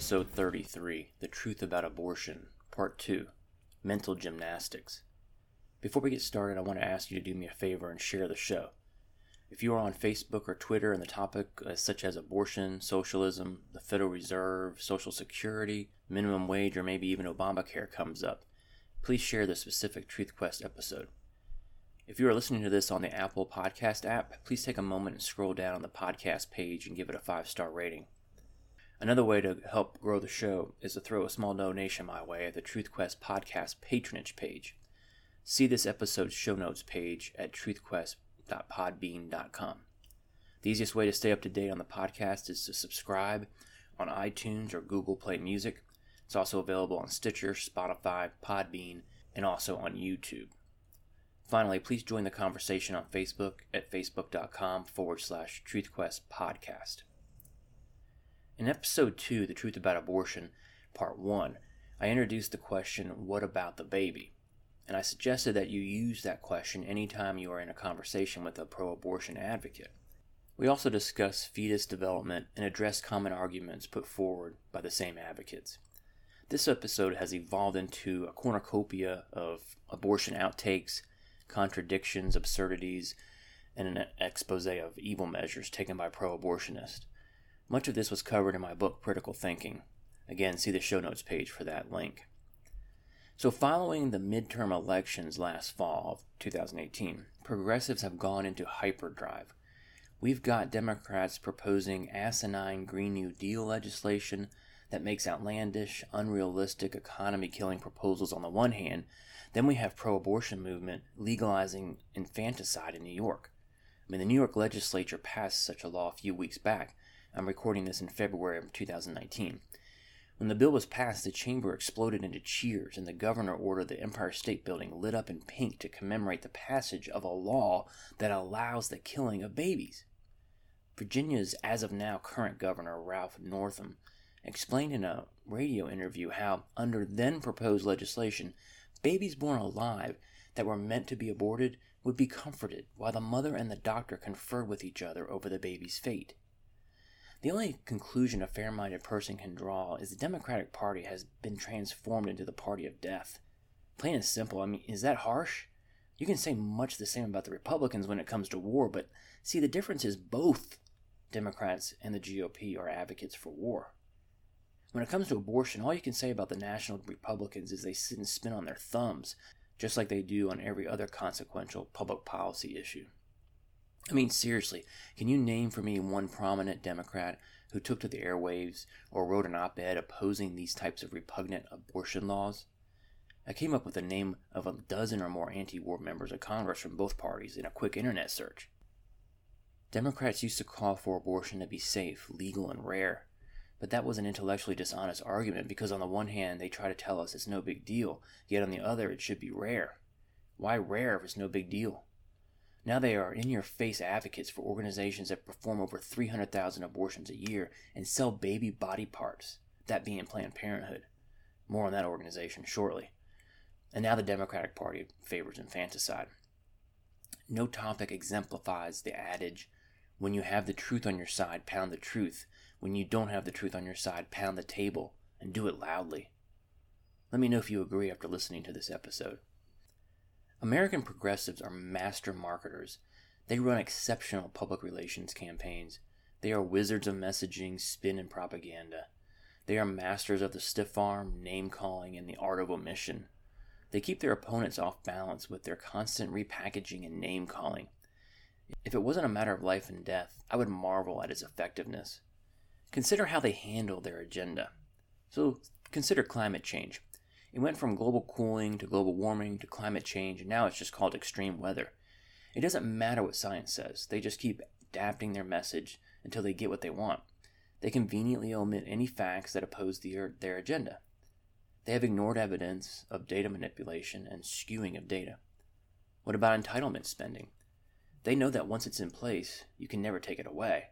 episode 33 The Truth About Abortion, Part 2 Mental Gymnastics. Before we get started, I want to ask you to do me a favor and share the show. If you are on Facebook or Twitter and the topic uh, such as abortion, socialism, the Federal Reserve, Social Security, minimum wage, or maybe even Obamacare comes up, please share the specific Truth Quest episode. If you are listening to this on the Apple Podcast app, please take a moment and scroll down on the podcast page and give it a five star rating. Another way to help grow the show is to throw a small donation my way at the TruthQuest podcast patronage page. See this episode's show notes page at truthquest.podbean.com. The easiest way to stay up to date on the podcast is to subscribe on iTunes or Google Play Music. It's also available on Stitcher, Spotify, Podbean, and also on YouTube. Finally, please join the conversation on Facebook at facebook.com forward slash truthquest podcast. In episode 2, The Truth About Abortion, part 1, I introduced the question, What about the baby? And I suggested that you use that question anytime you are in a conversation with a pro abortion advocate. We also discuss fetus development and address common arguments put forward by the same advocates. This episode has evolved into a cornucopia of abortion outtakes, contradictions, absurdities, and an expose of evil measures taken by pro abortionists. Much of this was covered in my book, Critical Thinking. Again, see the show notes page for that link. So, following the midterm elections last fall of 2018, progressives have gone into hyperdrive. We've got Democrats proposing asinine Green New Deal legislation that makes outlandish, unrealistic, economy killing proposals on the one hand. Then we have pro abortion movement legalizing infanticide in New York. I mean, the New York legislature passed such a law a few weeks back, I'm recording this in February of 2019. When the bill was passed, the chamber exploded into cheers, and the governor ordered the Empire State Building lit up in pink to commemorate the passage of a law that allows the killing of babies. Virginia's as of now current governor, Ralph Northam, explained in a radio interview how, under then proposed legislation, babies born alive that were meant to be aborted would be comforted while the mother and the doctor conferred with each other over the baby's fate. The only conclusion a fair minded person can draw is the Democratic Party has been transformed into the party of death. Plain and simple, I mean, is that harsh? You can say much the same about the Republicans when it comes to war, but see, the difference is both Democrats and the GOP are advocates for war. When it comes to abortion, all you can say about the National Republicans is they sit and spin on their thumbs, just like they do on every other consequential public policy issue. I mean, seriously, can you name for me one prominent Democrat who took to the airwaves or wrote an op ed opposing these types of repugnant abortion laws? I came up with the name of a dozen or more anti war members of Congress from both parties in a quick internet search. Democrats used to call for abortion to be safe, legal, and rare. But that was an intellectually dishonest argument because, on the one hand, they try to tell us it's no big deal, yet on the other, it should be rare. Why rare if it's no big deal? Now they are in your face advocates for organizations that perform over 300,000 abortions a year and sell baby body parts, that being Planned Parenthood. More on that organization shortly. And now the Democratic Party favors infanticide. No topic exemplifies the adage when you have the truth on your side, pound the truth. When you don't have the truth on your side, pound the table and do it loudly. Let me know if you agree after listening to this episode. American progressives are master marketers. They run exceptional public relations campaigns. They are wizards of messaging, spin, and propaganda. They are masters of the stiff arm, name calling, and the art of omission. They keep their opponents off balance with their constant repackaging and name calling. If it wasn't a matter of life and death, I would marvel at its effectiveness. Consider how they handle their agenda. So, consider climate change. It went from global cooling to global warming to climate change, and now it's just called extreme weather. It doesn't matter what science says, they just keep adapting their message until they get what they want. They conveniently omit any facts that oppose the, er, their agenda. They have ignored evidence of data manipulation and skewing of data. What about entitlement spending? They know that once it's in place, you can never take it away.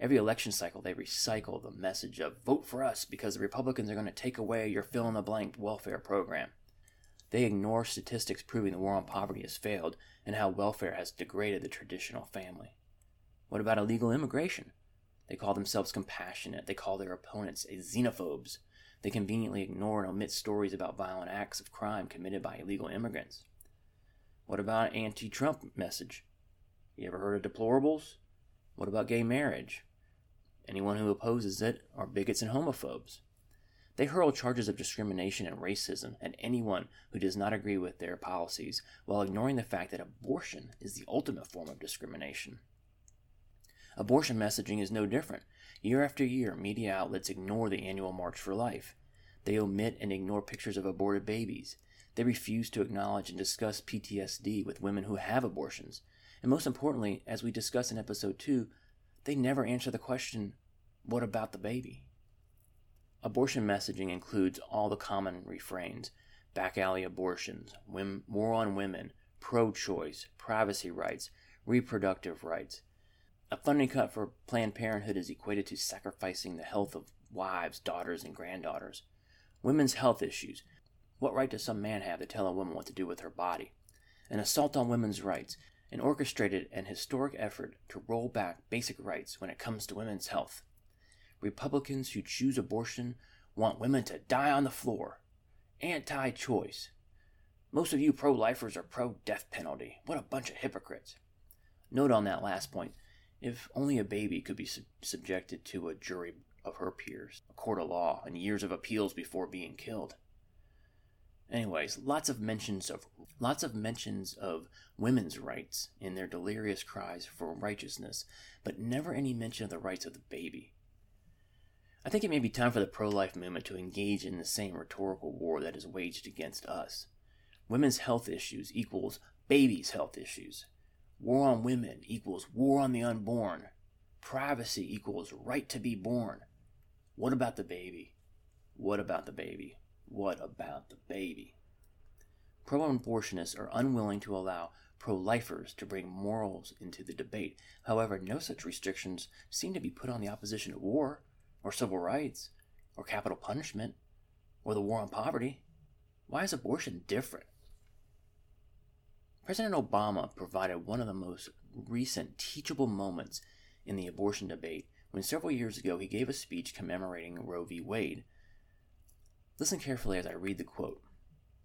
Every election cycle, they recycle the message of vote for us because the Republicans are going to take away your fill in the blank welfare program. They ignore statistics proving the war on poverty has failed and how welfare has degraded the traditional family. What about illegal immigration? They call themselves compassionate. They call their opponents xenophobes. They conveniently ignore and omit stories about violent acts of crime committed by illegal immigrants. What about an anti Trump message? You ever heard of deplorables? What about gay marriage? Anyone who opposes it are bigots and homophobes. They hurl charges of discrimination and racism at anyone who does not agree with their policies while ignoring the fact that abortion is the ultimate form of discrimination. Abortion messaging is no different. Year after year, media outlets ignore the annual March for Life. They omit and ignore pictures of aborted babies. They refuse to acknowledge and discuss PTSD with women who have abortions. And most importantly, as we discuss in episode 2, they never answer the question what about the baby? Abortion messaging includes all the common refrains back alley abortions, war on women, pro choice, privacy rights, reproductive rights. A funding cut for Planned Parenthood is equated to sacrificing the health of wives, daughters, and granddaughters. Women's health issues. What right does some man have to tell a woman what to do with her body? An assault on women's rights, an orchestrated and historic effort to roll back basic rights when it comes to women's health. Republicans who choose abortion want women to die on the floor. Anti choice. Most of you pro lifers are pro death penalty. What a bunch of hypocrites. Note on that last point if only a baby could be sub- subjected to a jury of her peers, a court of law, and years of appeals before being killed. Anyways, lots of mentions of lots of mentions of women's rights in their delirious cries for righteousness, but never any mention of the rights of the baby. I think it may be time for the pro life movement to engage in the same rhetorical war that is waged against us. Women's health issues equals babies' health issues. War on women equals war on the unborn. Privacy equals right to be born. What about the baby? What about the baby? What about the baby? Pro abortionists are unwilling to allow pro lifers to bring morals into the debate. However, no such restrictions seem to be put on the opposition to war or civil rights, or capital punishment, or the war on poverty. Why is abortion different? President Obama provided one of the most recent teachable moments in the abortion debate when several years ago he gave a speech commemorating Roe v. Wade. Listen carefully as I read the quote.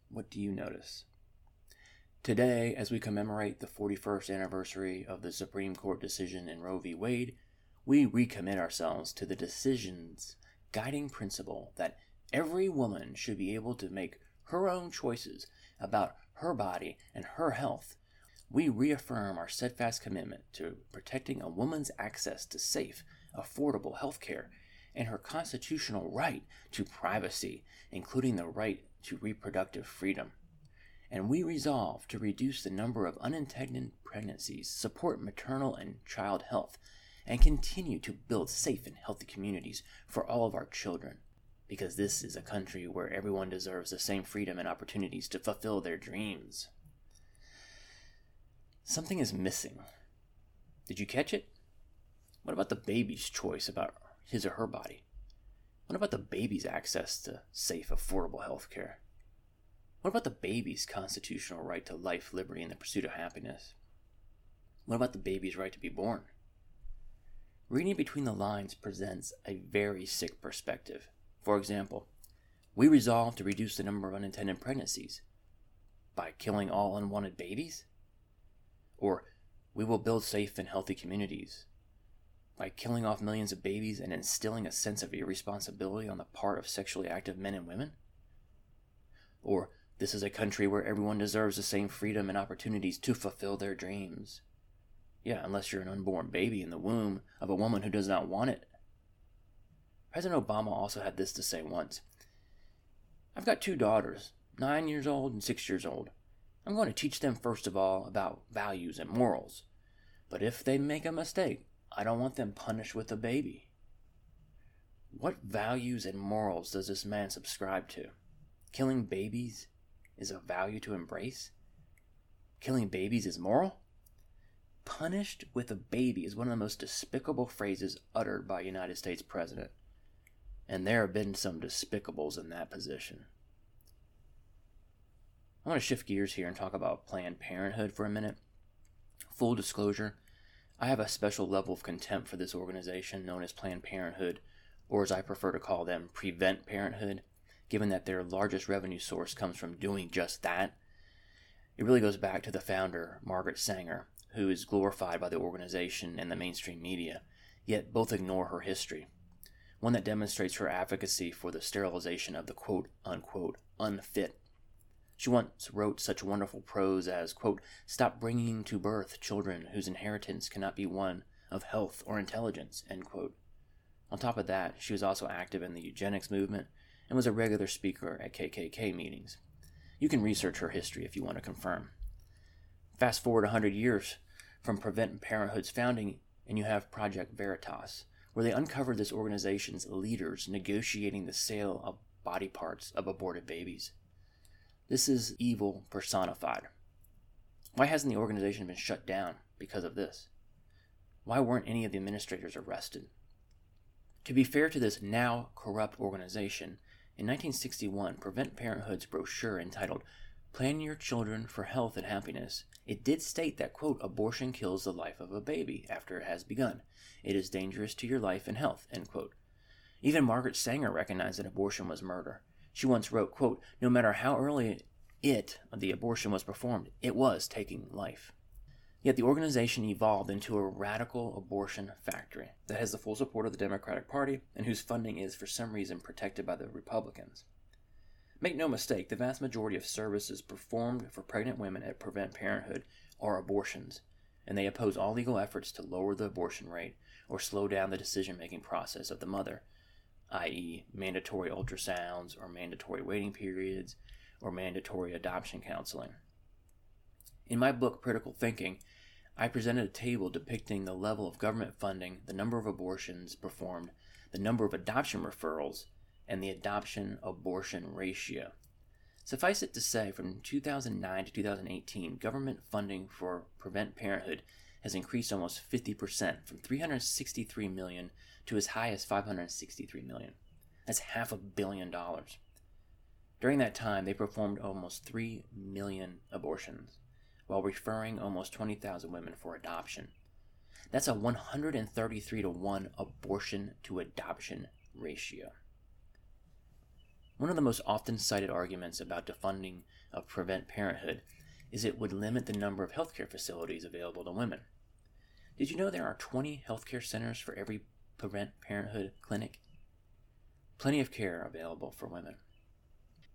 What do you notice? Today, as we commemorate the 41st anniversary of the Supreme Court decision in Roe v. Wade, we recommit ourselves to the decision's guiding principle that every woman should be able to make her own choices about her body and her health. We reaffirm our steadfast commitment to protecting a woman's access to safe, affordable health care and her constitutional right to privacy, including the right to reproductive freedom. And we resolve to reduce the number of unintended pregnancies, support maternal and child health, and continue to build safe and healthy communities for all of our children. Because this is a country where everyone deserves the same freedom and opportunities to fulfill their dreams. Something is missing. Did you catch it? What about the baby's choice about his or her body? What about the baby's access to safe, affordable health care? What about the baby's constitutional right to life, liberty, and the pursuit of happiness? What about the baby's right to be born? Reading between the lines presents a very sick perspective. For example, we resolve to reduce the number of unintended pregnancies by killing all unwanted babies? Or we will build safe and healthy communities by killing off millions of babies and instilling a sense of irresponsibility on the part of sexually active men and women? Or this is a country where everyone deserves the same freedom and opportunities to fulfill their dreams. Yeah, unless you're an unborn baby in the womb of a woman who does not want it. President Obama also had this to say once I've got two daughters, nine years old and six years old. I'm going to teach them, first of all, about values and morals. But if they make a mistake, I don't want them punished with a baby. What values and morals does this man subscribe to? Killing babies is a value to embrace? Killing babies is moral? punished with a baby is one of the most despicable phrases uttered by a United States president. And there have been some despicables in that position. I want to shift gears here and talk about Planned Parenthood for a minute. Full disclosure, I have a special level of contempt for this organization known as Planned Parenthood, or as I prefer to call them, Prevent Parenthood, given that their largest revenue source comes from doing just that. It really goes back to the founder, Margaret Sanger, who is glorified by the organization and the mainstream media, yet both ignore her history. One that demonstrates her advocacy for the sterilization of the quote unquote unfit. She once wrote such wonderful prose as, quote, Stop bringing to birth children whose inheritance cannot be one of health or intelligence. On top of that, she was also active in the eugenics movement and was a regular speaker at KKK meetings. You can research her history if you want to confirm. Fast forward 100 years from Prevent Parenthood's founding, and you have Project Veritas, where they uncovered this organization's leaders negotiating the sale of body parts of aborted babies. This is evil personified. Why hasn't the organization been shut down because of this? Why weren't any of the administrators arrested? To be fair to this now corrupt organization, in 1961, Prevent Parenthood's brochure entitled Plan Your Children for Health and Happiness, it did state that, quote, abortion kills the life of a baby after it has begun. It is dangerous to your life and health, end quote. Even Margaret Sanger recognized that abortion was murder. She once wrote, quote, No matter how early it, the abortion, was performed, it was taking life. Yet the organization evolved into a radical abortion factory that has the full support of the Democratic Party and whose funding is, for some reason, protected by the Republicans. Make no mistake, the vast majority of services performed for pregnant women at Prevent Parenthood are abortions, and they oppose all legal efforts to lower the abortion rate or slow down the decision making process of the mother, i.e., mandatory ultrasounds or mandatory waiting periods or mandatory adoption counseling. In my book, Critical Thinking, I presented a table depicting the level of government funding, the number of abortions performed, the number of adoption referrals, and the adoption abortion ratio. Suffice it to say, from 2009 to 2018, government funding for Prevent Parenthood has increased almost 50%, from 363 million to as high as 563 million. That's half a billion dollars. During that time, they performed almost 3 million abortions, while referring almost 20,000 women for adoption. That's a 133 to 1 abortion to adoption ratio. One of the most often cited arguments about defunding of Prevent Parenthood is it would limit the number of healthcare facilities available to women. Did you know there are 20 healthcare centers for every Prevent Parenthood clinic? Plenty of care available for women.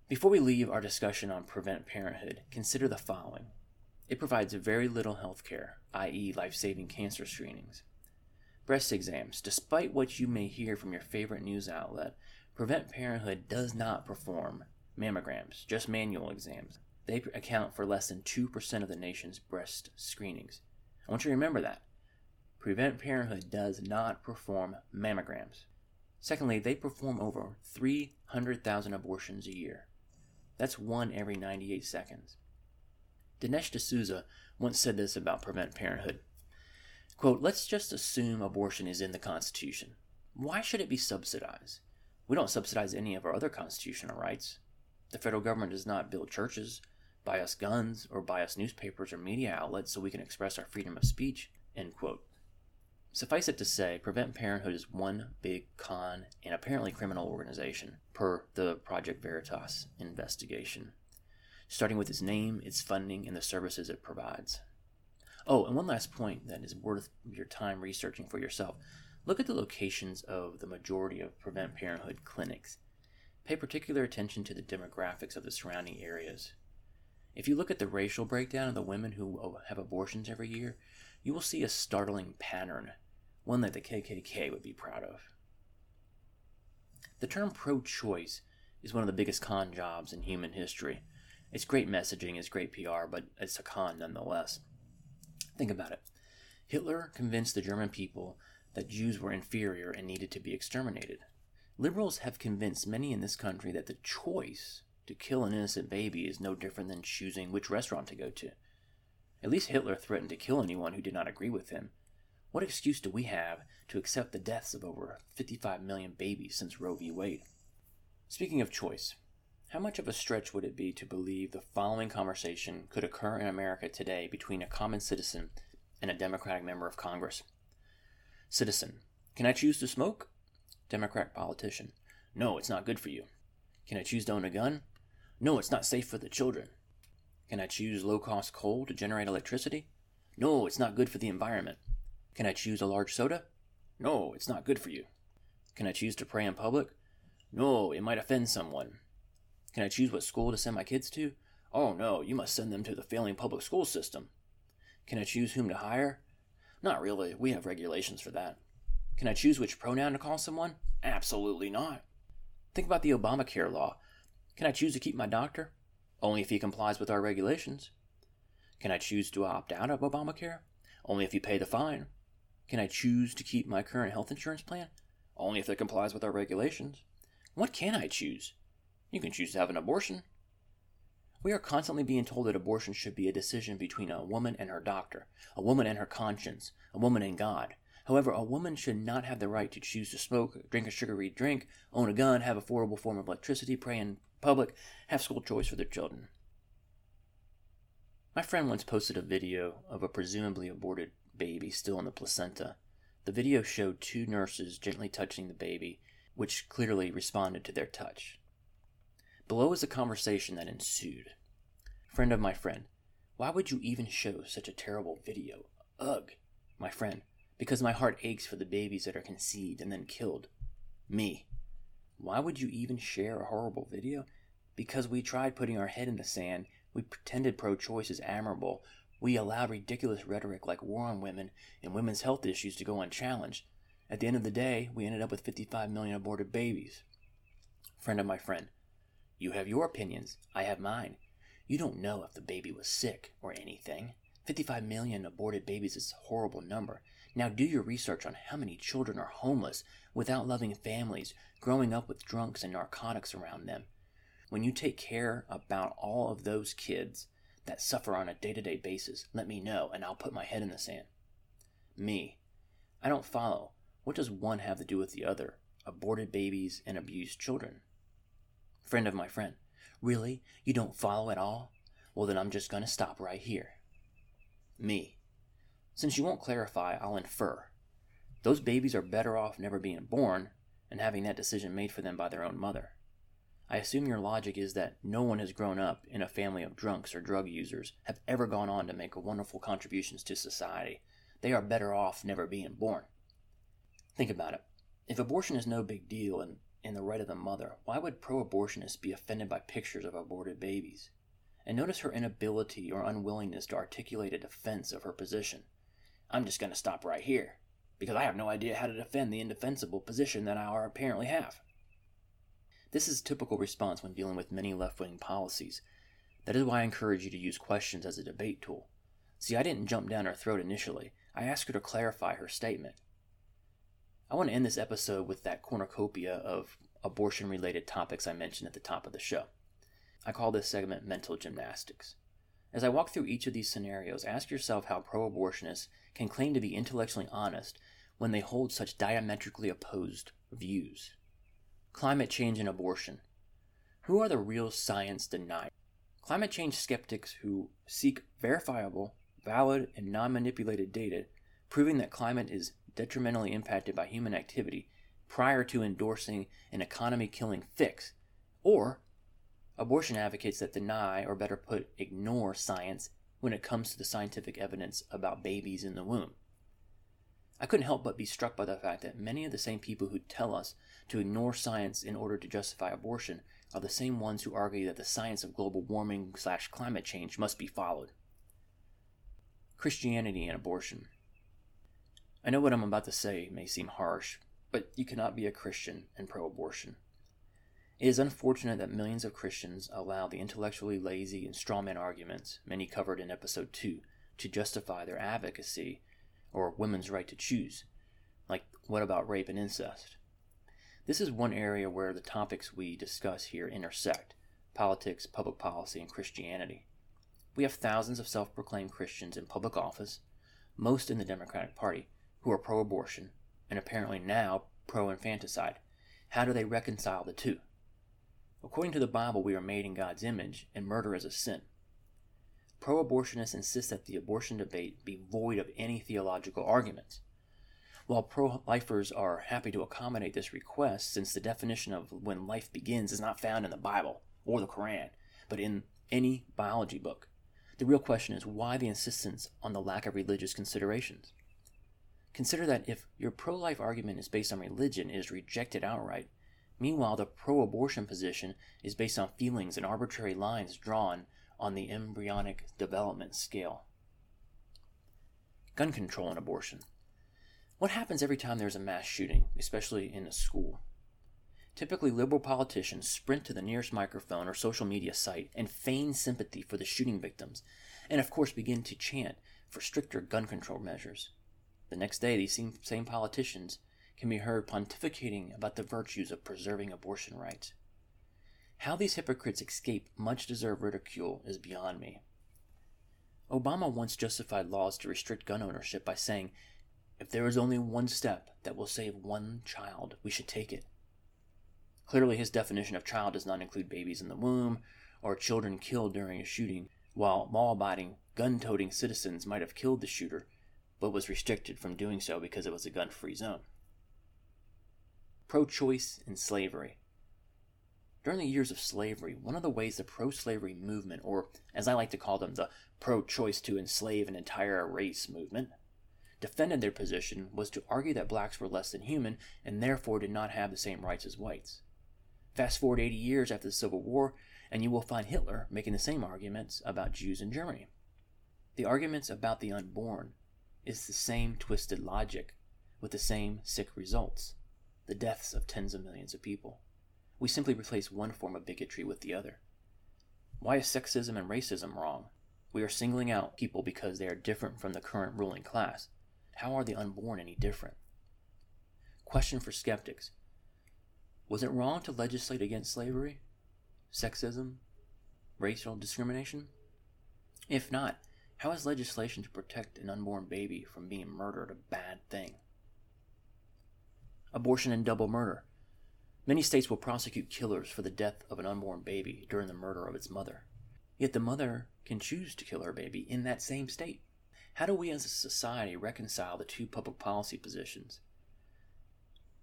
Before we leave our discussion on Prevent Parenthood, consider the following. It provides very little health care, i.e., life saving cancer screenings. Breast exams, despite what you may hear from your favorite news outlet, Prevent Parenthood does not perform mammograms, just manual exams. They account for less than 2% of the nation's breast screenings. I want you to remember that. Prevent Parenthood does not perform mammograms. Secondly, they perform over 300,000 abortions a year. That's one every 98 seconds. Dinesh D'Souza once said this about Prevent Parenthood. Quote, let's just assume abortion is in the Constitution. Why should it be subsidized? We don't subsidize any of our other constitutional rights. The federal government does not build churches, buy us guns, or buy us newspapers or media outlets so we can express our freedom of speech. End quote. Suffice it to say, Prevent Parenthood is one big con and apparently criminal organization, per the Project Veritas investigation, starting with its name, its funding, and the services it provides. Oh, and one last point that is worth your time researching for yourself. Look at the locations of the majority of Prevent Parenthood clinics. Pay particular attention to the demographics of the surrounding areas. If you look at the racial breakdown of the women who oh, have abortions every year, you will see a startling pattern, one that the KKK would be proud of. The term pro choice is one of the biggest con jobs in human history. It's great messaging, it's great PR, but it's a con nonetheless. Think about it. Hitler convinced the German people that Jews were inferior and needed to be exterminated. Liberals have convinced many in this country that the choice to kill an innocent baby is no different than choosing which restaurant to go to. At least Hitler threatened to kill anyone who did not agree with him. What excuse do we have to accept the deaths of over 55 million babies since Roe v. Wade? Speaking of choice, how much of a stretch would it be to believe the following conversation could occur in America today between a common citizen and a Democratic member of Congress. Citizen, can I choose to smoke? Democrat politician, no, it's not good for you. Can I choose to own a gun? No, it's not safe for the children. Can I choose low cost coal to generate electricity? No, it's not good for the environment. Can I choose a large soda? No, it's not good for you. Can I choose to pray in public? No, it might offend someone. Can I choose what school to send my kids to? Oh no, you must send them to the failing public school system. Can I choose whom to hire? Not really, we have regulations for that. Can I choose which pronoun to call someone? Absolutely not. Think about the Obamacare law. Can I choose to keep my doctor? Only if he complies with our regulations. Can I choose to opt out of Obamacare? Only if you pay the fine. Can I choose to keep my current health insurance plan? Only if it complies with our regulations. What can I choose? You can choose to have an abortion. We are constantly being told that abortion should be a decision between a woman and her doctor, a woman and her conscience, a woman and God. However, a woman should not have the right to choose to smoke, drink a sugary drink, own a gun, have affordable form of electricity, pray in public, have school choice for their children. My friend once posted a video of a presumably aborted baby still in the placenta. The video showed two nurses gently touching the baby, which clearly responded to their touch. Below is a conversation that ensued. Friend of my friend, why would you even show such a terrible video? Ugh, my friend, because my heart aches for the babies that are conceived and then killed. Me. Why would you even share a horrible video? Because we tried putting our head in the sand, we pretended pro choice is admirable, we allowed ridiculous rhetoric like war on women and women's health issues to go unchallenged. At the end of the day, we ended up with 55 million aborted babies. Friend of my friend, you have your opinions, I have mine. You don't know if the baby was sick or anything. 55 million aborted babies is a horrible number. Now do your research on how many children are homeless, without loving families, growing up with drunks and narcotics around them. When you take care about all of those kids that suffer on a day to day basis, let me know and I'll put my head in the sand. Me. I don't follow. What does one have to do with the other? Aborted babies and abused children. Friend of my friend. Really? You don't follow at all? Well, then I'm just going to stop right here. Me. Since you won't clarify, I'll infer. Those babies are better off never being born and having that decision made for them by their own mother. I assume your logic is that no one has grown up in a family of drunks or drug users, have ever gone on to make wonderful contributions to society. They are better off never being born. Think about it. If abortion is no big deal and in the right of the mother, why would pro abortionists be offended by pictures of aborted babies? And notice her inability or unwillingness to articulate a defense of her position. I'm just going to stop right here, because I have no idea how to defend the indefensible position that I apparently have. This is a typical response when dealing with many left wing policies. That is why I encourage you to use questions as a debate tool. See, I didn't jump down her throat initially, I asked her to clarify her statement. I want to end this episode with that cornucopia of abortion related topics I mentioned at the top of the show. I call this segment mental gymnastics. As I walk through each of these scenarios, ask yourself how pro abortionists can claim to be intellectually honest when they hold such diametrically opposed views. Climate change and abortion. Who are the real science deniers? Climate change skeptics who seek verifiable, valid, and non manipulated data proving that climate is detrimentally impacted by human activity prior to endorsing an economy killing fix, or abortion advocates that deny, or better put, ignore science when it comes to the scientific evidence about babies in the womb. I couldn't help but be struck by the fact that many of the same people who tell us to ignore science in order to justify abortion are the same ones who argue that the science of global warming slash climate change must be followed. Christianity and abortion. I know what I'm about to say may seem harsh, but you cannot be a Christian and pro abortion. It is unfortunate that millions of Christians allow the intellectually lazy and strawman arguments, many covered in episode 2, to justify their advocacy or women's right to choose. Like, what about rape and incest? This is one area where the topics we discuss here intersect politics, public policy, and Christianity. We have thousands of self proclaimed Christians in public office, most in the Democratic Party, who are pro abortion, and apparently now pro infanticide. How do they reconcile the two? According to the Bible, we are made in God's image, and murder is a sin. pro abortionists insist that the abortion debate be void of any theological arguments. While pro lifers are happy to accommodate this request, since the definition of when life begins is not found in the Bible or the Quran, but in any biology book, the real question is why the insistence on the lack of religious considerations? Consider that if your pro life argument is based on religion, it is rejected outright. Meanwhile, the pro abortion position is based on feelings and arbitrary lines drawn on the embryonic development scale. Gun control and abortion. What happens every time there's a mass shooting, especially in a school? Typically, liberal politicians sprint to the nearest microphone or social media site and feign sympathy for the shooting victims, and of course begin to chant for stricter gun control measures. The next day, these same, same politicians can be heard pontificating about the virtues of preserving abortion rights. How these hypocrites escape much deserved ridicule is beyond me. Obama once justified laws to restrict gun ownership by saying, if there is only one step that will save one child, we should take it. Clearly, his definition of child does not include babies in the womb or children killed during a shooting, while law abiding, gun toting citizens might have killed the shooter but was restricted from doing so because it was a gun free zone. Pro choice and slavery. During the years of slavery, one of the ways the pro slavery movement, or as I like to call them, the pro choice to enslave an entire race movement, defended their position was to argue that blacks were less than human and therefore did not have the same rights as whites. Fast forward 80 years after the Civil War, and you will find Hitler making the same arguments about Jews in Germany. The arguments about the unborn is the same twisted logic with the same sick results the deaths of tens of millions of people. We simply replace one form of bigotry with the other. Why is sexism and racism wrong? We are singling out people because they are different from the current ruling class. How are the unborn any different? Question for skeptics Was it wrong to legislate against slavery, sexism, racial discrimination? If not, how is legislation to protect an unborn baby from being murdered a bad thing? Abortion and double murder. Many states will prosecute killers for the death of an unborn baby during the murder of its mother. Yet the mother can choose to kill her baby in that same state. How do we as a society reconcile the two public policy positions?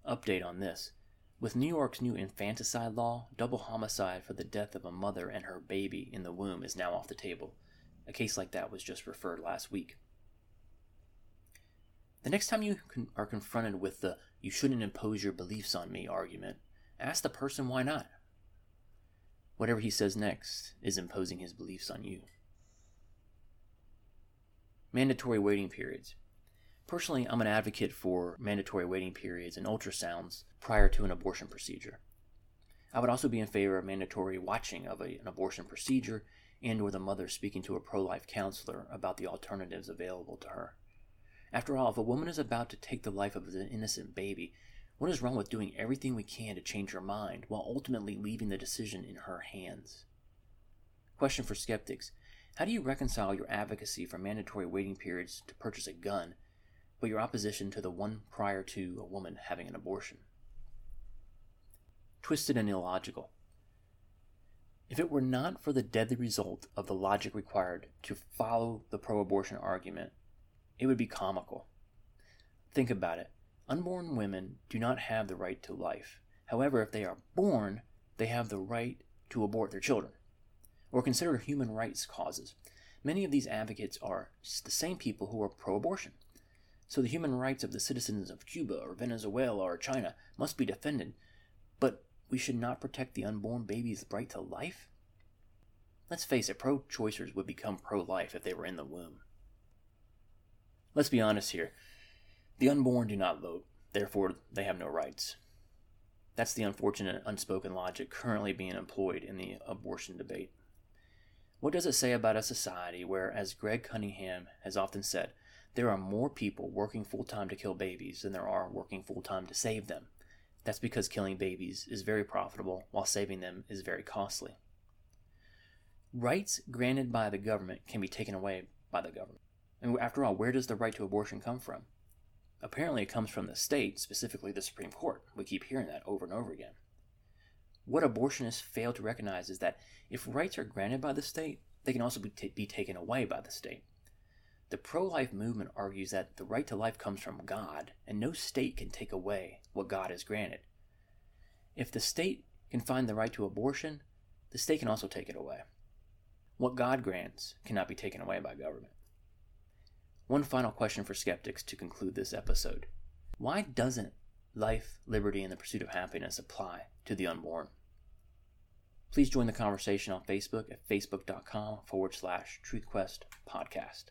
Update on this. With New York's new infanticide law, double homicide for the death of a mother and her baby in the womb is now off the table. A case like that was just referred last week. The next time you are confronted with the you shouldn't impose your beliefs on me argument, ask the person why not. Whatever he says next is imposing his beliefs on you. Mandatory waiting periods. Personally, I'm an advocate for mandatory waiting periods and ultrasounds prior to an abortion procedure. I would also be in favor of mandatory watching of a, an abortion procedure and or the mother speaking to a pro-life counselor about the alternatives available to her. After all, if a woman is about to take the life of an innocent baby, what is wrong with doing everything we can to change her mind while ultimately leaving the decision in her hands? Question for skeptics How do you reconcile your advocacy for mandatory waiting periods to purchase a gun, but your opposition to the one prior to a woman having an abortion? Twisted and illogical. If it were not for the deadly result of the logic required to follow the pro abortion argument, it would be comical. Think about it. Unborn women do not have the right to life. However, if they are born, they have the right to abort their children. Or consider human rights causes. Many of these advocates are the same people who are pro abortion. So the human rights of the citizens of Cuba or Venezuela or China must be defended. But we should not protect the unborn baby's right to life? Let's face it, pro choicers would become pro life if they were in the womb. Let's be honest here. The unborn do not vote, therefore, they have no rights. That's the unfortunate unspoken logic currently being employed in the abortion debate. What does it say about a society where, as Greg Cunningham has often said, there are more people working full time to kill babies than there are working full time to save them? That's because killing babies is very profitable, while saving them is very costly. Rights granted by the government can be taken away by the government. And after all, where does the right to abortion come from? Apparently, it comes from the state, specifically the Supreme Court. We keep hearing that over and over again. What abortionists fail to recognize is that if rights are granted by the state, they can also be, t- be taken away by the state. The pro life movement argues that the right to life comes from God, and no state can take away what God has granted. If the state can find the right to abortion, the state can also take it away. What God grants cannot be taken away by government. One final question for skeptics to conclude this episode Why doesn't life, liberty, and the pursuit of happiness apply to the unborn? Please join the conversation on Facebook at facebook.com forward slash truthquest podcast.